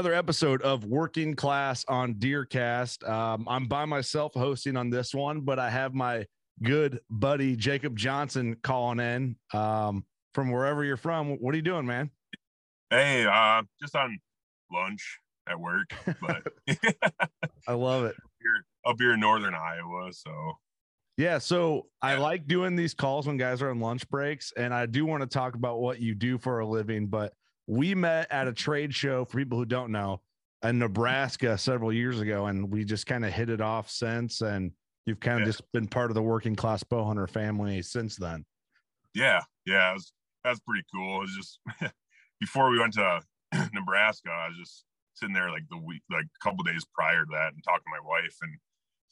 Another episode of Working Class on Deercast. Um, I'm by myself hosting on this one, but I have my good buddy Jacob Johnson calling in um, from wherever you're from. What are you doing, man? Hey, uh, just on lunch at work, but I love it. here up here in northern Iowa. So Yeah, so I like doing these calls when guys are on lunch breaks, and I do want to talk about what you do for a living. But we met at a trade show for people who don't know in Nebraska several years ago, and we just kind of hit it off since. And you've kind of Yeah. just been part of the working class bow hunter family since then. yeah, yeah, that's pretty cool. It's just before we went to Nebraska, I was just sitting there like the week, like a couple days prior to that, and talking to my wife, and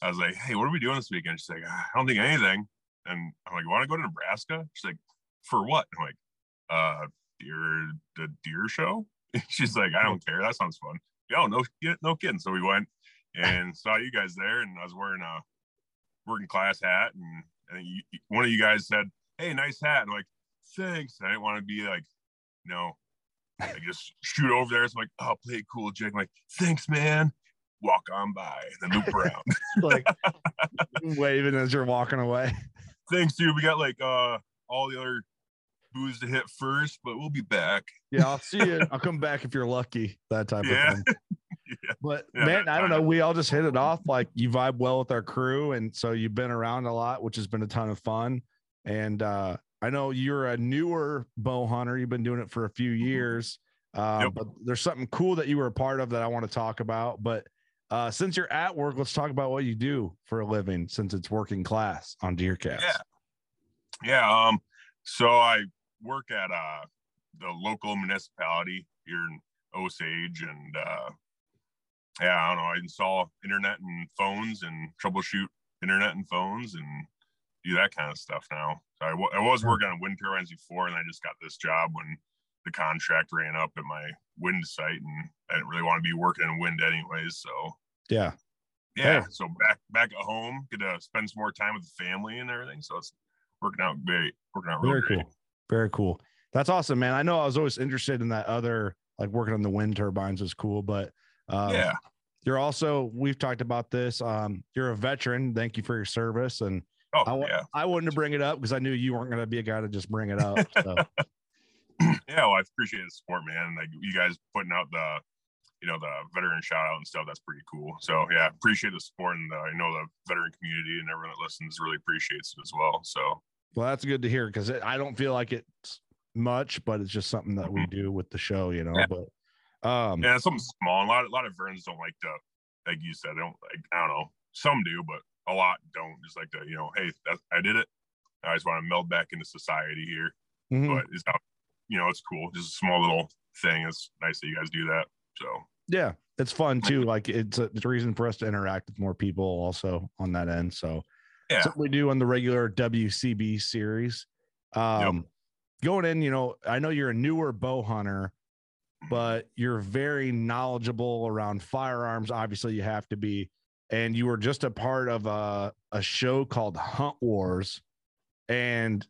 I was like, "Hey, what are we doing this weekend?" She's like, "I don't think anything." And I'm like, "You want to go to Nebraska?" She's like, "For what?" I'm like, "Uh, deer, the deer show." She's like, "I don't care. That sounds fun." Yo, no, no kidding. So we went and saw you guys there, and I was wearing a working class hat, and, and you, one of you guys said, "Hey, nice hat." And I'm like, "Thanks." I didn't want to be like, no, I just shoot over there. It's like, "Oh, play it cool, Jake." I'm like, "Thanks, man." Walk on by, and then loop around. Like waving as you're walking away. Thanks, dude. We got like uh all the other booze to hit first, but we'll be back. Yeah, I'll see you. I'll come back if you're lucky. That type Yeah. of thing. Yeah. But Yeah, man, I don't know. We all just hit it off. Like you vibe well with our crew, and so you've been around a lot, which has been a ton of fun. And uh, I know you're a newer bow hunter. You've been doing it for a few years. Uh, Yep. But there's something cool that you were a part of that I want to talk about. But uh, since you're at work, let's talk about what you do for a living. Since it's working class on Deercast. Yeah. Yeah. Um. So I work at uh the local municipality here in Osage, and uh, yeah, I don't know. I install internet and phones and troubleshoot internet and phones and do that kind of stuff now. So I, I was working on wind turbines before, and I just got this job when the contract ran up at my wind site, and I didn't really want to be working in wind anyways. So Yeah. yeah, Yeah. so back back at home, get to spend some more time with the family and everything. So it's working out great, working out really great. cool. Very cool. That's awesome, man. I know I was always interested in that other, like working on the wind turbines was cool, but um, yeah, you're also, we've talked about this. Um, you're a veteran. Thank you for your service. And oh I, yeah, I wouldn't bring it up because I knew you weren't going to be a guy to just bring it up. So yeah. Well, I appreciate the support, man. Like you guys putting out the, you know, the veteran shout out and stuff. That's pretty cool. So yeah, appreciate the support, and uh, I know the veteran community and everyone that listens really appreciates it as well. So well, that's good to hear because I don't feel like it's much, but it's just something that we do with the show, you know. Yeah. But um, yeah, something small. A lot, a lot of veterans don't like to, like you said, they don't like. I don't know. Some do, but a lot don't just like to, you know, hey, I did it. I just want to meld back into society here. Mhm. But it's not, you know, it's cool. Just a small little thing. It's nice that you guys do that. So Yeah, it's fun too. Like it's a, it's a reason for us to interact with more people also on that end. So Yeah. something we do on the regular WCB series. Um, going in, you know, I know you're a newer bow hunter, but you're very knowledgeable around firearms. Obviously, you have to be. And you were just a part of a, a show called Hunt Wars. And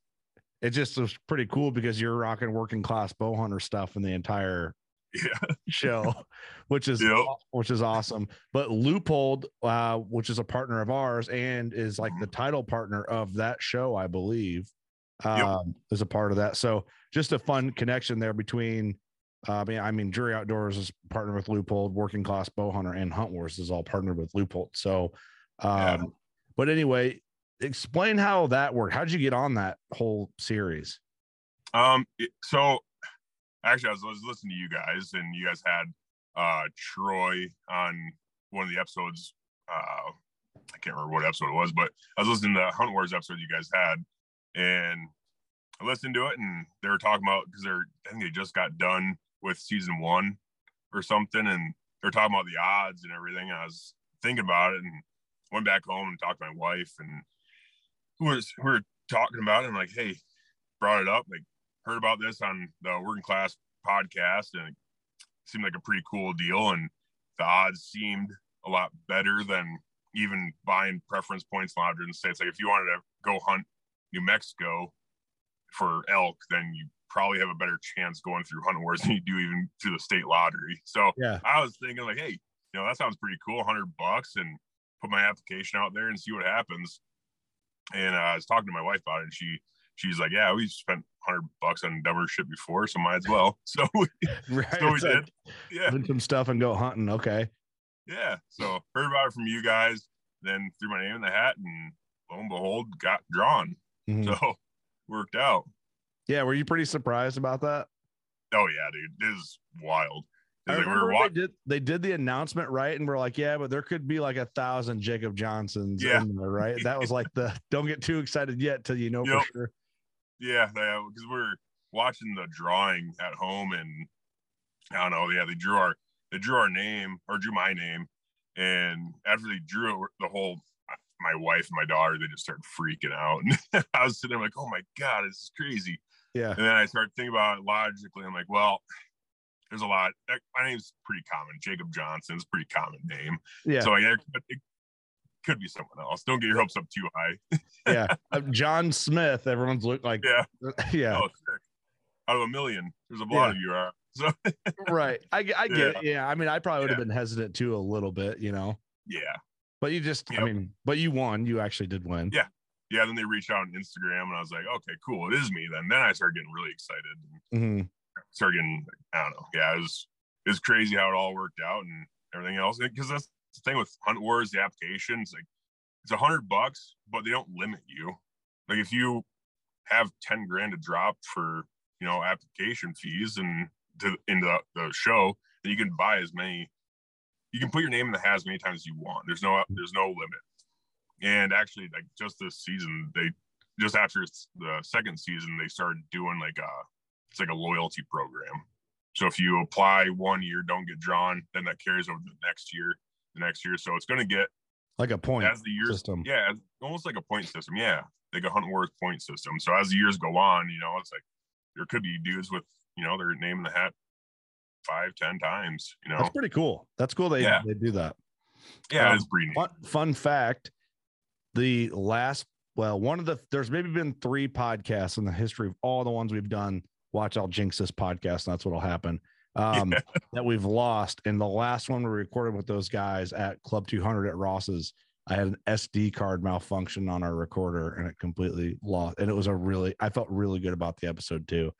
it just was pretty cool because you're rocking working class bow hunter stuff in the entire yeah, show, which is Yep. which is awesome. But Leupold, uh, which is a partner of ours and is like the title partner of that show, I believe, Yep. um, is a part of that. So just a fun connection there between. Uh, I mean, I mean, Drury Outdoors is partnered with Leupold, Working Class Bow Hunter, and Hunt Wars is all partnered with Leupold. So, um, Yeah. but anyway, explain how that worked. How did you get on that whole series? Um, so actually, I was, listening to you guys, and you guys had uh Troy on one of the episodes. Uh, I can't remember what episode it was, but I was listening to the Hunt Wars episode you guys had, and I listened to it, and they were talking about because they're I think they just got done with season one or something, and they're talking about the odds and everything. And I was thinking about it, and went back home and talked to my wife, and we was we were talking about it. And like, hey, brought it up, like heard about this on the working class podcast and it seemed like a pretty cool deal and the odds seemed a lot better than even buying preference points in a lot states. Like if you wanted to go hunt new mexico for elk then you probably have a better chance going through hunt wars than you do even through the state lottery. So Yeah. i was thinking like hey you know that sounds pretty cool 100 bucks and put my application out there and see what happens. And uh, i was talking to my wife about it and she she's like, yeah, we spent hundred bucks on dumber shit before, so might as well. So we, Right. so we like, did. Yeah, some stuff and go hunting. Okay. yeah. So heard about it from you guys, then threw my name in the hat, and lo and behold, got drawn. Mhm. So worked out. Yeah, were you pretty surprised about that? Oh yeah, dude, This is wild. Like we they did they did the announcement right, and we're like, yeah, but there could be like a thousand Jacob Johnsons Yeah. in there, right? That was like the don't get too excited yet till you know Yep. for sure. Yeah, because we were watching the drawing at home, and I don't know. Yeah, they drew our they drew our name or drew my name, and after they drew it, the whole my wife and my daughter they just started freaking out, and I was sitting there like, oh my god, this is crazy. Yeah. And then I started thinking about it logically. I'm like, well, there's a lot. Eh, my name's pretty common. Jacob Johnson is a pretty common name. Yeah. So but it could be someone else. Don't get your hopes up too high. yeah. Uh, John Smith, everyone's looked like Yeah. yeah. Oh, sick. Out of a million, there's a lot Yeah. of you are. So Right. I, get- I get Yeah. it. Yeah. I mean, I probably would have Yeah. been hesitant too a little bit, you know. yeah, But you just I mean, but you won. You actually did win. Yeah. yeah. Then they reached out on Instagram, and I was like, okay, cool, it is me. Then then I started getting really excited. Mhm. started getting, I don't know, yeah, it was it was crazy how it all worked out and everything else. Because that's the thing with Hunt Wars, the applications, like it's a hundred bucks, but they don't limit you. Like if you have ten grand to drop for you know application fees and to into the, the show, then you can buy as many. You can put your name in the hat as many times as you want. There's no there's no limit. And actually, like just this season, they just after the second season, they started doing like a it's like a loyalty program. So if you apply one year, don't get drawn, then that carries over to the next year, the next year. So it's going to get Like a point as the years, system. yeah, almost like a point system. Yeah, like a Hunt Wars point system. So as the years go on, you know, it's like there could be dudes with you know their name in the hat five, ten times. You know, That's pretty cool. That's cool they Yeah. they do that. yeah, um, it's pretty neat. Fun, fun fact the last, well, one of the, there's maybe been three podcasts in the history of all the ones we've done. Watch, I'll jinx this podcast, and that's what'll happen. Um, that we've lost. And the last one we recorded with those guys at Club 200 at Ross's, I had an SD card malfunction on our recorder and it completely lost. And it was a really, I felt really good about the episode too.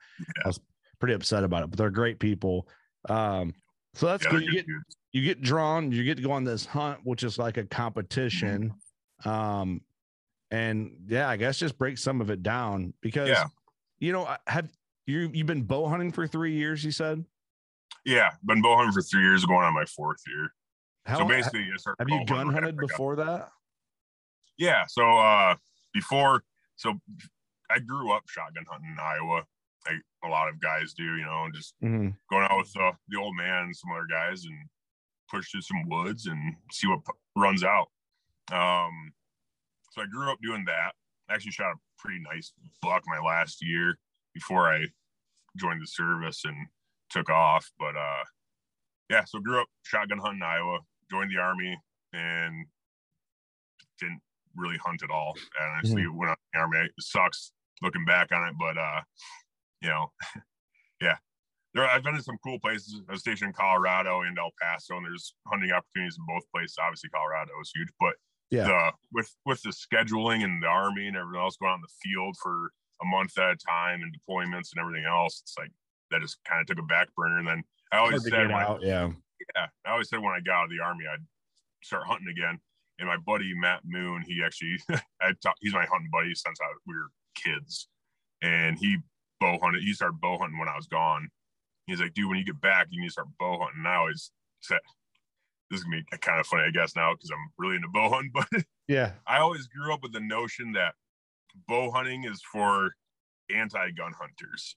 I was pretty upset about it, but they're great people. Um, so that's Yeah, they're You good get dudes. you get drawn, you get to go on this hunt, which is like a competition. Um, and yeah, I guess just break some of it down because Yeah. you know, I- have you you've been bow hunting for three years, you said? Yeah, been bow hunting for three years, going on my fourth year. How so basically, I started have you gun hunted before that? Yeah. So uh, before, so I grew up shotgun hunting in Iowa, like a lot of guys do. You know, just Mhm. going out with uh, the old man and some other guys and push through some woods and see what p- runs out. Um, so I grew up doing that. I actually shot a pretty nice buck my last year before I joined the service and took off. But uh, yeah, so grew up shotgun hunting in Iowa, joined the army, and didn't really hunt at all. And honestly, went out in the army. It sucks looking back on it, but uh, you know, yeah. There, I've been in some cool places. I was stationed in Colorado and El Paso, and there's hunting opportunities in both places. Obviously, Colorado is huge, but Yeah. the with with the scheduling and the army and everything else going on in the field for a month at a time and deployments and everything else, it's like that just kind of took a back burner. And then I always said when I. Yeah. yeah, I always said when I got out of the army, I'd start hunting again. And my buddy Matt Moon, he actually, I talk, he's my hunting buddy since I, we were kids, and he bow hunted. He started bow hunting when I was gone. He's like, dude, when you get back, you need to start bow hunting. And I always said, this is gonna be kind of funny, I guess, now because I'm really into bow hunting. But Yeah. I always grew up with the notion that bow hunting is for anti-gun hunters.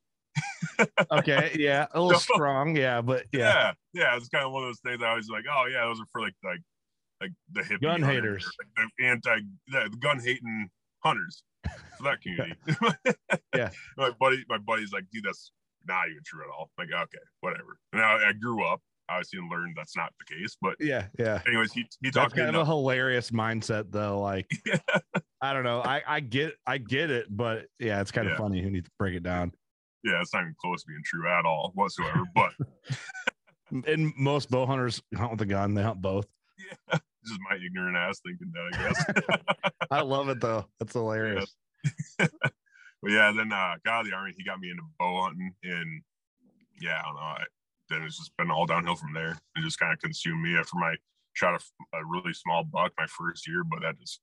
Okay. Yeah. A little So- strong. Yeah. But yeah. yeah, yeah. It's kind of one of those things. I was like, oh yeah, those are for like like like the hippie Gun hunters, haters. like the anti the, gun hating hunters for that community. Yeah. my buddy, my buddy's like, dude, that's not even true at all. Like, okay, whatever. And I, I grew up obviously and learned that's not the case. But Yeah. Yeah. anyways, he he talked kind of a hilarious mindset, though. Like, Yeah. I don't know. I I get I get it, but yeah, it's kind of funny. Who needs to break it down? Yeah, it's not even close to being true at all whatsoever. But And most bow hunters hunt with a gun. They hunt both. yeah, this is my ignorant ass thinking that, I guess. I love it though. That's hilarious. but yeah, then uh, got out of the army. He got me into bow hunting, and yeah, I don't know. I, then it's just been all downhill from there. It just kind of consumed me after my shot a, a really small buck my first year, but that just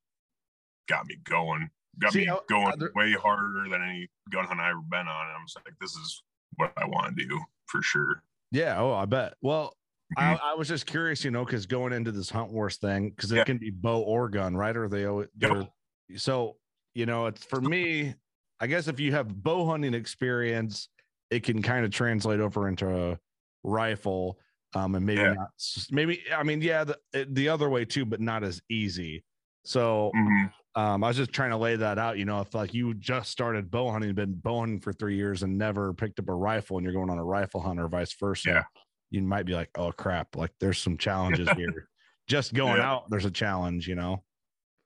got me going. Got See, me going there- way harder than any gun hunt I ever been on. And I'm just like, this is what I want to do for sure. Yeah. Oh, I bet. Well, I, Mhm. I was just curious, you know, because going into this hunt wars thing, because it Yeah. can be bow or gun, right? Or they always Yep. so you know, it's for me. I guess if you have bow hunting experience, it can kind of translate over into a rifle, um, and maybe Yeah. not. Maybe I mean, yeah, the the other way too, but not as easy. So Mhm. Um, I was just trying to lay that out. You know, if like you just started bow hunting, been bow hunting for three years, and never picked up a rifle, and you're going on a rifle hunt or vice versa, Yeah. you might be like, "Oh crap! Like there's some challenges here. Just going Yeah. out, there's a challenge." You know?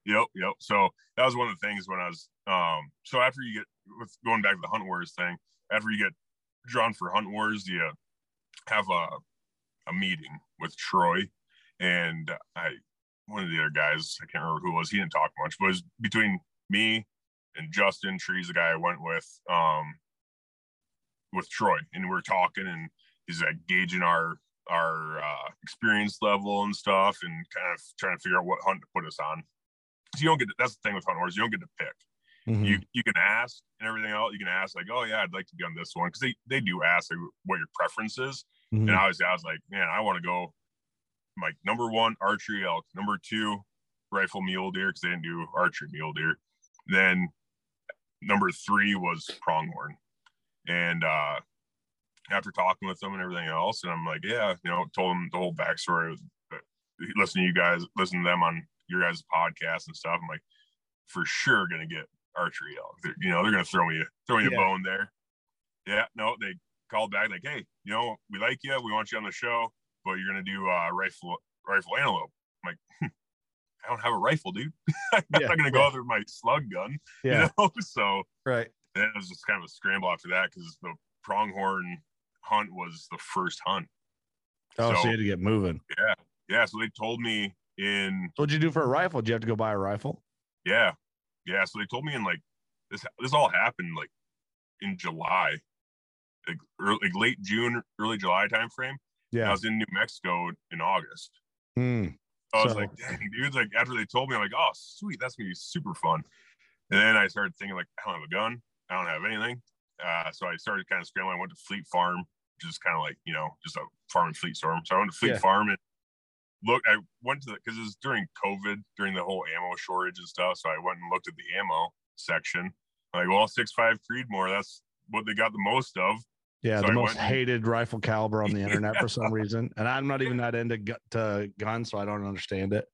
Yep, yep. So that was one of the things when I was um so after you get with going back to the hunt wars thing, after you get drawn for hunt wars, you have a a meeting with Troy and I one of the other guys, I can't remember who it was, he didn't talk much, but it was between me and Justin Trees, the guy I went with, um with Troy. And we we're talking and he's like gauging our our uh experience level and stuff and kind of trying to figure out what hunt to put us on so you don't get to, that's the thing with hunt wars you don't get to pick Mhm. you you can ask and everything else you can ask like oh yeah i'd like to be on this one because they they do ask like, what your preference is Mhm. and obviously i was like man i want to go like number one archery elk. Number two rifle mule deer because they didn't do archery mule deer. Then number three was pronghorn. And uh after talking with them and everything else and i'm like yeah you know told them the whole backstory listen to you guys listen to them on your guys podcast and stuff. I'm like for sure gonna get archery elk. They're- you know they're gonna throw me throw me Yeah. a bone there. Yeah no they called back like hey you know we like you we want you on the show but you're gonna do uh rifle rifle antelope i'm like "Hmm, i don't have a rifle dude i'm Yeah, not gonna go yeah. out there with my slug gun yeah. you know so Right. then it was just kind of a scramble after that because the pronghorn hunt was the first hunt. Oh, so, So- you had to get moving. Yeah, Yeah. so they told me in So what'd you do for a rifle? Did you have to go buy a rifle? yeah, yeah. So they told me in like this this all happened like in July, like, early, like late June, early July time frame. I was in New Mexico in August. Hmm. I was So- like, dang, dude. Like after they told me, I'm like, oh, sweet, that's gonna be super fun. And then I started thinking, like, I don't have a gun, I don't have anything. Uh, so I started kind of scrambling. I went to Fleet Farm, which is kind of like you know just a farm and fleet store. So I went to Fleet Yeah. Farm and looked. I went to the because it was during COVID, during the whole ammo shortage and stuff. So I went and looked at the ammo section. I'm like, well, six five Creedmoor, that's what they got the most of. Yeah, so the I most hated rifle caliber on the internet yeah. for some reason, and I'm not even that into gu- to guns, so I don't understand it.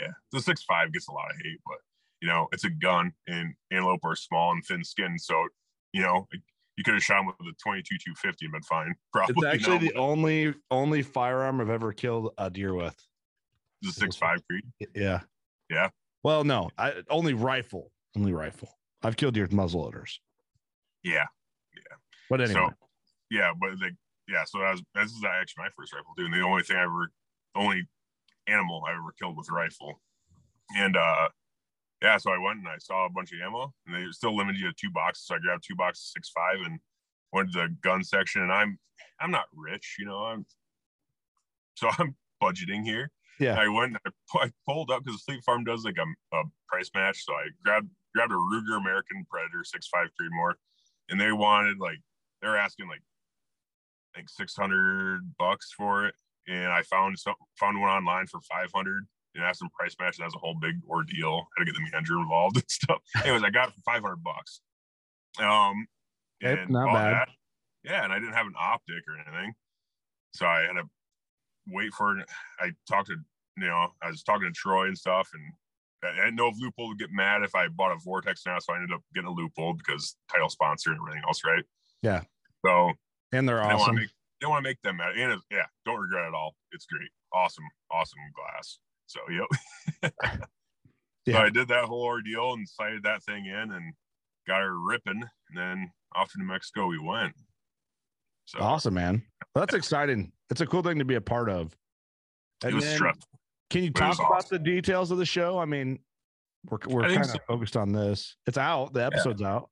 Yeah, the six five gets a lot of hate, but you know it's a gun, and antelope are small and thin skinned, so you know you could have shot him with a 22 250 and been fine. Probably. It's actually the only only firearm I've ever killed a deer with. The six five Creed. Yeah. Yeah. Well, no, I only rifle. Only rifle. I've killed deer with muzzleloaders. Yeah. Yeah. But anyway. So, yeah, but like yeah, so that was this is actually my first rifle too. And the only thing I ever only animal I ever killed with a rifle. And uh yeah, so I went and I saw a bunch of ammo, and they still limited you to two boxes. So I grabbed two boxes, six five, and went to the gun section. And I'm I'm not rich, you know. I'm so I'm budgeting here. Yeah. I went I, I pulled up because Fleet Farm does like a, a, price match. So I grabbed grabbed a Ruger American Predator six five Creedmoor, and they wanted like they were asking like like six hundred bucks for it, and I found some found one online for five hundred and I asked them price match, and that was a whole big ordeal. I had to get the manager involved and stuff. Anyways, I got it for five hundred bucks. Um, and not bad. That. Yeah, and I didn't have an optic or anything, so I had to wait for. I talked to you know I was talking to Troy and stuff, and I didn't know if Leupold would get mad if I bought a Vortex now, so I ended up getting a Leupold because title sponsor and everything else, right? Yeah. So and they're awesome. They want to make them mad, and yeah, don't regret it all. It's great, awesome, awesome glass. So yep. yeah. So I did that whole ordeal and sighted that thing in and got her ripping, and then off to New Mexico we went. So awesome, man. Well, that's exciting. It's a cool thing to be a part of. And it was then, stressful. Can you talk about awesome. the details of the show? I mean, we're we're kind of so. focused on this. It's out. The episode's yeah. out.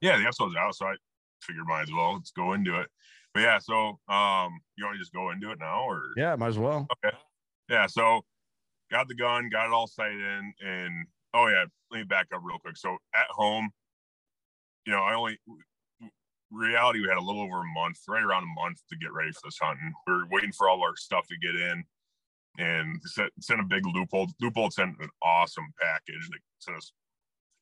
Yeah, the episode's out. So I figured might as well let's go into it. But yeah, so um, you want to just go into it now, or yeah, might as well. Okay. Yeah. So got the gun, got it all sighted in, and oh yeah, let me back up real quick. So at home, you know, I only reality we had a little over a month, right around a month to get ready for this hunting. We are waiting for all our stuff to get in and sent, sent a big Leupold. Leupold sent an awesome package. They sent us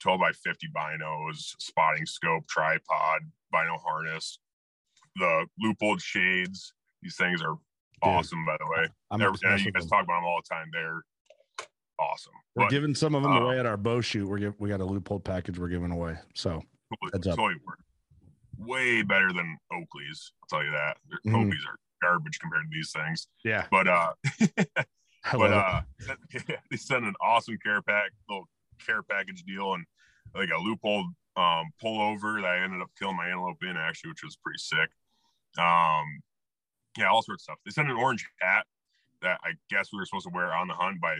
12 by 50 binos, spotting scope, tripod, bino harness, the Leupold shades. These things are Dude, awesome, by the way. I'm you guys talk about them all the time. They're awesome. We're but, giving some of them uh, away at our bow shoot. We're give, we got a Leupold package we're giving away. So heads up. Totally way better than Oakley's. I'll tell you that. Mm. Oakley's are garbage compared to these things. Yeah. But uh but uh they sent an awesome care pack little care package deal and like a Leupold um pullover that I ended up killing my antelope in actually, which was pretty sick. Um yeah, all sorts of stuff. They sent an orange hat that I guess we were supposed to wear on the hunt, but I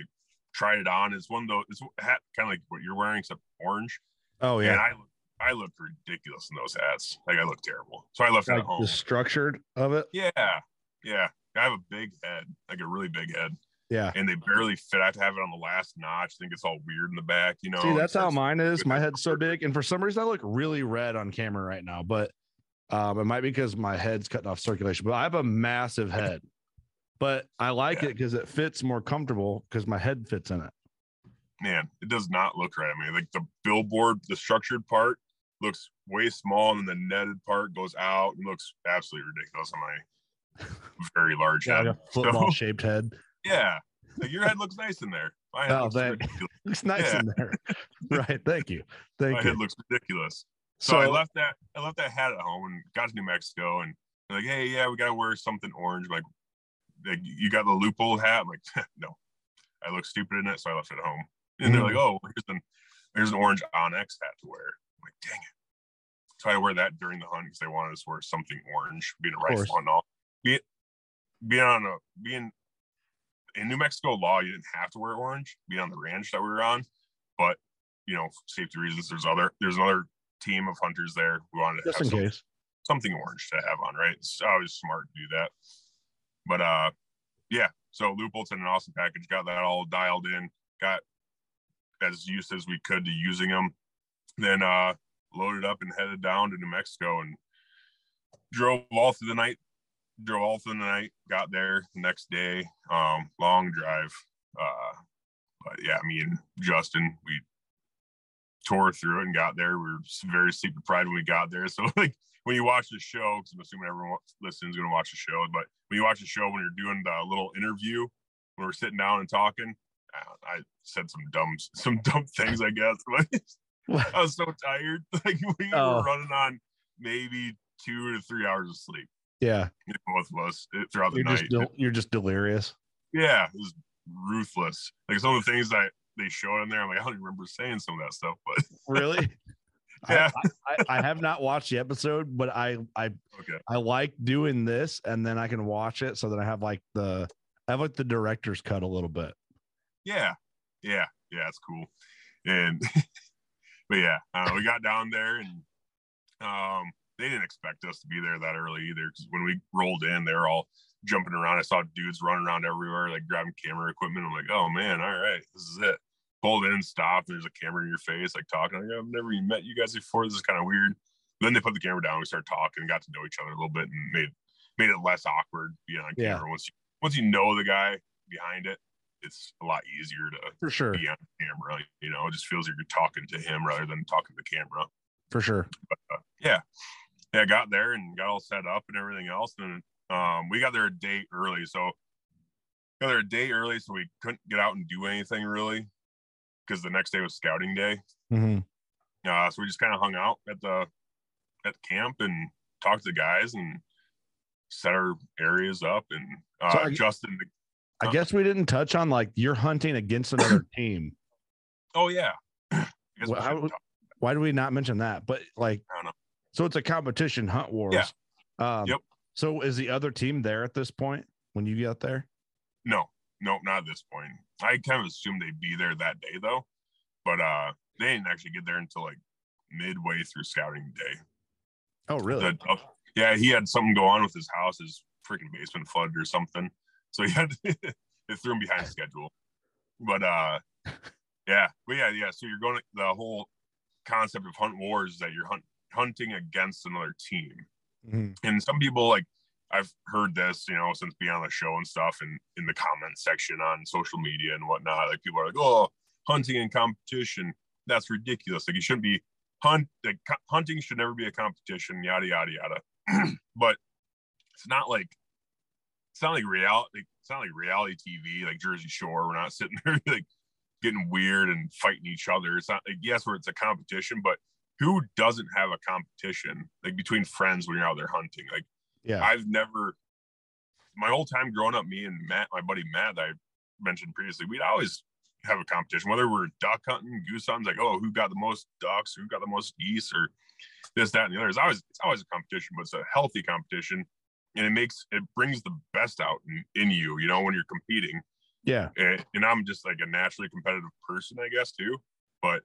tried it on. It's one of those it's hat kind of like what you're wearing, except orange. Oh yeah. And I I looked ridiculous in those hats. Like I look terrible. So I left like it at home. The structured of it. Yeah. Yeah. I have a big head, like a really big head. Yeah. And they barely fit. I have to have it on the last notch. I think it's all weird in the back, you know. See, that's how mine is. My head's so big. And for some reason I look really red on camera right now, but um, it might be because my head's cutting off circulation, but I have a massive head. But I like yeah. it because it fits more comfortable because my head fits in it. Man, it does not look right. I mean, like the billboard, the structured part looks way small, and then the netted part goes out and looks absolutely ridiculous on my very large yeah, head. Like football so, shaped head. Yeah. Like your head looks nice in there. My head oh, looks, thank, looks nice yeah. in there. right. Thank you. Thank my you. head looks ridiculous. So, so, I left that I left that hat at home and got to New Mexico and like, hey, yeah, we gotta wear something orange. I'm like, like, you got the Leupold hat? I'm like, no. I look stupid in it, so I left it at home. And mm. they're like, oh, here's an here's an orange onX hat to wear. I'm like, dang it. So I wear that during the hunt because they wanted us to wear something orange, being a rifle and all. Be, being on a being in New Mexico law, you didn't have to wear orange. Being on the ranch that we were on, but you know, safety reasons. There's other there's another team of hunters there who wanted to just in some, case something orange to have on. Right, it's always smart to do that. But uh, yeah. So Leupold's in an awesome package. Got that all dialed in. Got as used as we could to using them. Then uh loaded up and headed down to New Mexico and drove all through the night drove all through the night, got there the next day. Um, long drive. Uh, but yeah, me and Justin, we tore through it and got there. We were very sleep deprived when we got there. So like when you watch the show, because I'm assuming everyone listening is going to watch the show, but when you watch the show, when you're doing the little interview, when we're sitting down and talking, I said some dumb, some dumb things, I guess. But I was so tired. Like we oh. were running on maybe two to three hours of sleep. Yeah, both of us throughout the you're night. Just del- you're just delirious. Yeah, it was ruthless. Like some of the things that they showed in there, I'm like, I don't remember saying some of that stuff. But really, yeah, I, I, I, have not watched the episode, but I I okay. I like doing this, and then I can watch it so that I have like the I have like the director's cut a little bit. Yeah, yeah, yeah, it's cool. And but yeah, uh, we got down there and um, they didn't expect us to be there that early either. Because when we rolled in, they were all jumping around. I saw dudes running around everywhere, like grabbing camera equipment. I'm like, oh man, all right, this is it. Pulled in, stopped. There's a camera in your face, like talking. Like, I've never even met you guys before. This is kind of weird. Then they put the camera down. We started talking, got to know each other a little bit, and made made it less awkward being on camera. Yeah. Once you once you know the guy behind it, it's a lot easier to for sure be on camera. You know, it just feels like you're talking to him rather than talking to the camera. For sure. But, uh, yeah, yeah, I got there and got all set up and everything else. And um, we got there a day early, so got there a day early, so we couldn't get out and do anything really because the next day was scouting day. Mm-hmm. Uh, so we just kind of hung out at the at the camp and talked to the guys and set our areas up and uh, so I, Justin I guess we didn't touch on like you're hunting against another team. Oh yeah. Well, how, why do we not mention that? But like, so it's a competition hunt wars. Yeah. Um, yep. So is the other team there at this point when you get there? No, no, not at this point. I kind of assumed they'd be there that day though, but uh, they didn't actually get there until like midway through scouting day. Oh, really? The, uh, yeah, he had something go on with his house. His freaking basement flooded or something. So he had to, it threw him behind schedule. But uh yeah, but yeah, yeah. So you're going to the whole concept of hunt wars is that you're hunt, hunting against another team. Mm-hmm. And some people like I've heard this, you know, since being on the show and stuff and in the comment section on social media and whatnot. Like people are like, oh, hunting and competition, that's ridiculous. Like you shouldn't be hunt like hunting should never be a competition, yada yada yada. but it's not like it's not like reality. It's not like reality TV, like Jersey Shore. We're not sitting there like getting weird and fighting each other. It's not like yes, where it's a competition, but who doesn't have a competition like between friends when you're out there hunting? Like, yeah, I've never. My whole time growing up, me and Matt, my buddy Matt, that I mentioned previously, we'd always have a competition, whether we're duck hunting, goose hunting, like, oh, who got the most ducks, who got the most geese, or this, that, and the other. It's always it's always a competition, but it's a healthy competition and it makes it brings the best out in, in you you know when you're competing yeah and, and i'm just like a naturally competitive person i guess too but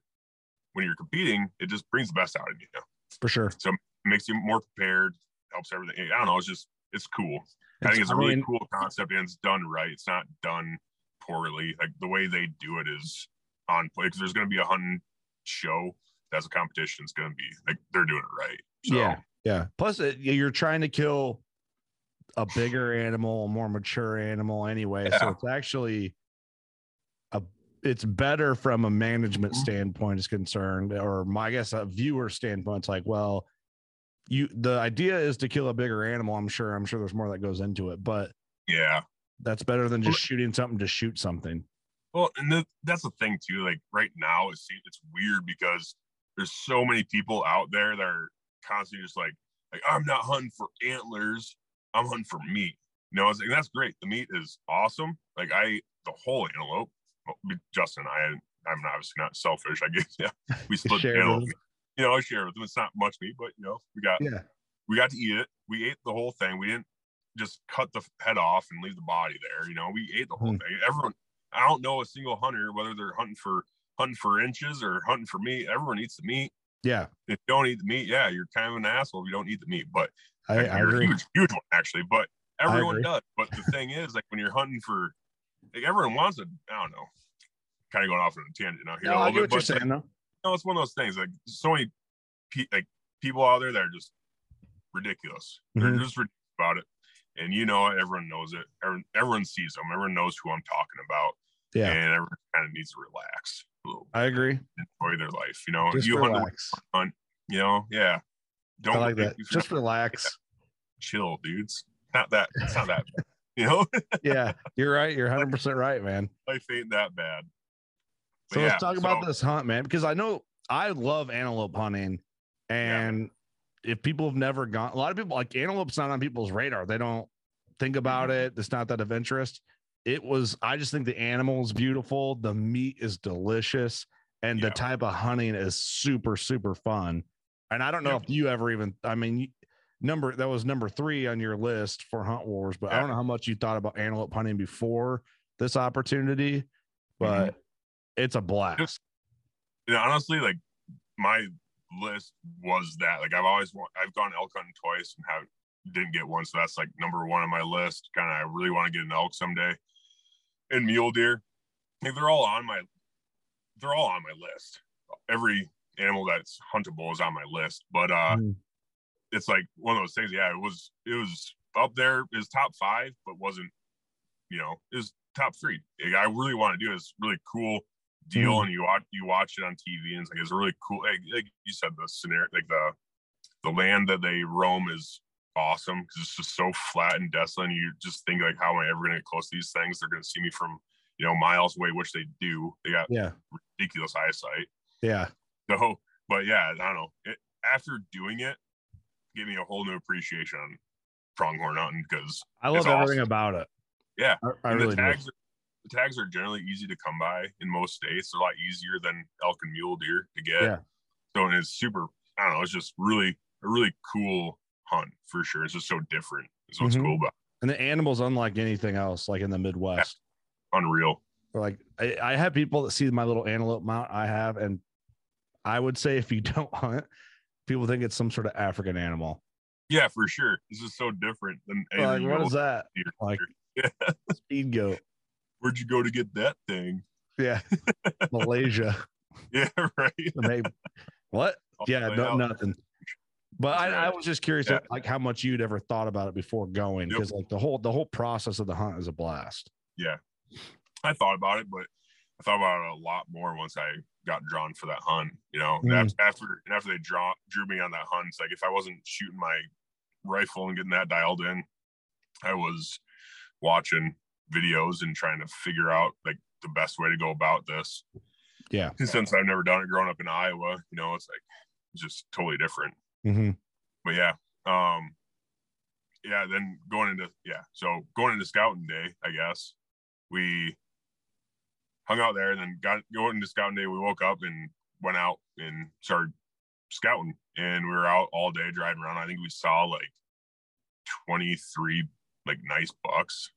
when you're competing it just brings the best out of you. For sure. So it makes you more prepared helps everything. I don't know it's just it's cool. I think it's a really mean, cool concept and it's done right. It's not done poorly. Like the way they do it is on play because there's going to be a hunting show that's a competition it's going to be. Like they're doing it right. So, yeah yeah. Plus uh, it, you're trying to kill a bigger animal, a more mature animal anyway. Yeah. So it's actually a it's better from a management mm-hmm. standpoint is concerned, or my guess a viewer standpoint. It's like, well, you the idea is to kill a bigger animal. I'm sure. I'm sure there's more that goes into it, but yeah, that's better than just shooting something to shoot something. Well, and the, that's the thing too. Like right now, it's it's weird because there's so many people out there that are constantly just like, like I'm not hunting for antlers. I'm hunting for meat. You know, I was like, that's great. The meat is awesome. Like I the whole antelope. Justin I, I'm obviously not selfish. I guess yeah, we split the. You know, I share with them. It's not much meat, but you know, we got yeah, we got to eat it. We ate the whole thing. We didn't just cut the head off and leave the body there. You know, we ate the whole hmm. thing. Everyone, I don't know a single hunter whether they're hunting for hunting for inches or hunting for meat. Everyone eats the meat. Yeah. If you don't eat the meat, yeah, you're kind of an asshole if you don't eat the meat. But I, I agree. huge, huge one actually. But everyone does. But the thing is, like when you're hunting for, like everyone wants it. I don't know. Kind of going off on a tangent now here no, a little bit, but saying, like, no, it's one of those things. Like so many, pe- like people out there that are just ridiculous. Mm-hmm. They're just ridiculous about it. and you know everyone knows it. Everyone, everyone sees them. Everyone knows who I'm talking about, Yeah, and everyone kind of needs to relax a little, I agree. enjoy their life. You know, Just you hunt, you know, yeah. Don't I like that. Just relax. chill, dudes. Not that. It's not that. You know, Yeah, you're right. You're 100 percent right, man. life ain't that bad. But So yeah, let's talk about this hunt, man, because I know I love antelope hunting, and if people have never gone, a lot of people like antelope's not on people's radar. They don't think about Mhm. it. It's not that of interest. It was. I just think the animal is beautiful. The meat is delicious, and the type of hunting is super super fun. And I don't know Yeah. if you ever even. I mean. Number that was number three on your list for Hunt Wars, but I don't know how much you thought about antelope hunting before this opportunity, but it's a blast. you know, honestly, like my list was that. Like I've always want, I've gone elk hunting twice and have didn't get one, so that's like number one on my list. Kind of, I really want to get an elk someday, and mule deer. Like they're all on my, they're all on my list. Every animal that's huntable is on my list, but uh, Mm. It's like one of those things. Yeah, it was it was up there. It top five, but wasn't you know was top three. I really want to do this really cool deal, Mhm. and you watch you watch it on TV, and it's like it's really cool. Like, like you said, the scenario, like the the land that they roam is awesome because it's just so flat and desolate. And you just think like, how am I ever going to get close to these things? They're going to see me from you know miles away, which they do. They got Yeah, ridiculous eyesight. yeah. So, but yeah, I don't know. It, after doing it, gave me a whole new appreciation on pronghorn hunting because I love It's everything awesome. about it. Yeah, I, I really the tags, are, the tags are generally easy to come by in most states. They're a lot easier than elk and mule deer to get. Yeah. So and it's super. I don't know. It's just really a really cool hunt for sure. It's just so different. Is what's Mhm. cool about And the animals, unlike anything else, like in the Midwest. unreal. Like I, I have people that see my little antelope mount I have, and I would say if you don't hunt, people think it's some sort of African animal. Yeah, for sure. This is so different than Like, what is that? here. Like Yeah. speed goat. Where'd you go to get that thing? Yeah. Malaysia. Yeah, right. Maybe. What? Oh, All Yeah, no, nothing. But I, I was just curious, Yeah. like how much you'd ever thought about it before going, Yep. because like the whole the whole process of the hunt is a blast. yeah, I thought about it, but I thought about it a lot more once I got drawn for that hunt. You know, Mm. after and after they draw drew me on that hunt, it's like if I wasn't shooting my rifle and getting that dialed in, I was watching videos and trying to figure out like the best way to go about this. Yeah. And since I've never done it growing up in Iowa, you know, it's like just totally different. Mm-hmm. But yeah, um, yeah. Then going into yeah, so going into scouting day, I guess we hung out there, and then got going into scouting day. We woke up and went out and started scouting, and we were out all day driving around. I think we saw like twenty three like nice bucks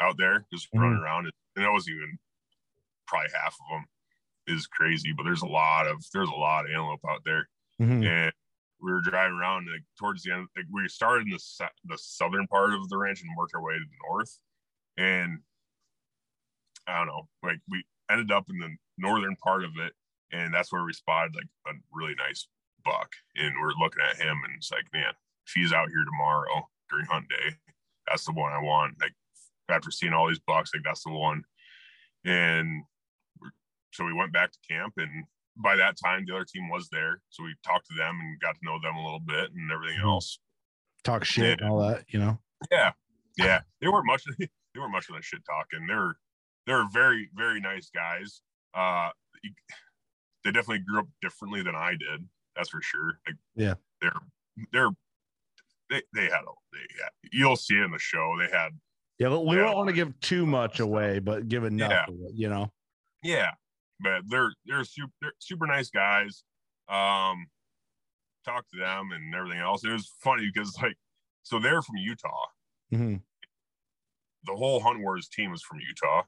out there just running around, and that wasn't even probably half of them is crazy, but there's a lot of there's a lot of antelope out there Mm-hmm. and we were driving around like towards the end like we started in the the southern part of the ranch and worked our way to the north and i don't know like we ended up in the northern part of it and that's where we spotted like a really nice buck and we're looking at him and it's like man if he's out here tomorrow during hunt day that's the one i want like after seeing all these bucks like that's the one. And so we went back to camp and by that time the other team was there so we talked to them and got to know them a little bit and everything Mhm. else. Talk shit and all that, you know. yeah. Yeah. They weren't much they weren't much of that shit talking. They were they were very very nice guys uh they definitely grew up differently than i did that's for sure like Yeah. they're they're they, they had a they yeah you'll see it in the show they had Yeah, but we don't want to give too much away, but give enough, Yeah. of it, you know. Yeah, but they're they're super they're super nice guys. Um, talked to them and everything else. It was funny because like, so they're from Utah. Mhm. The whole Hunt Wars team is from Utah,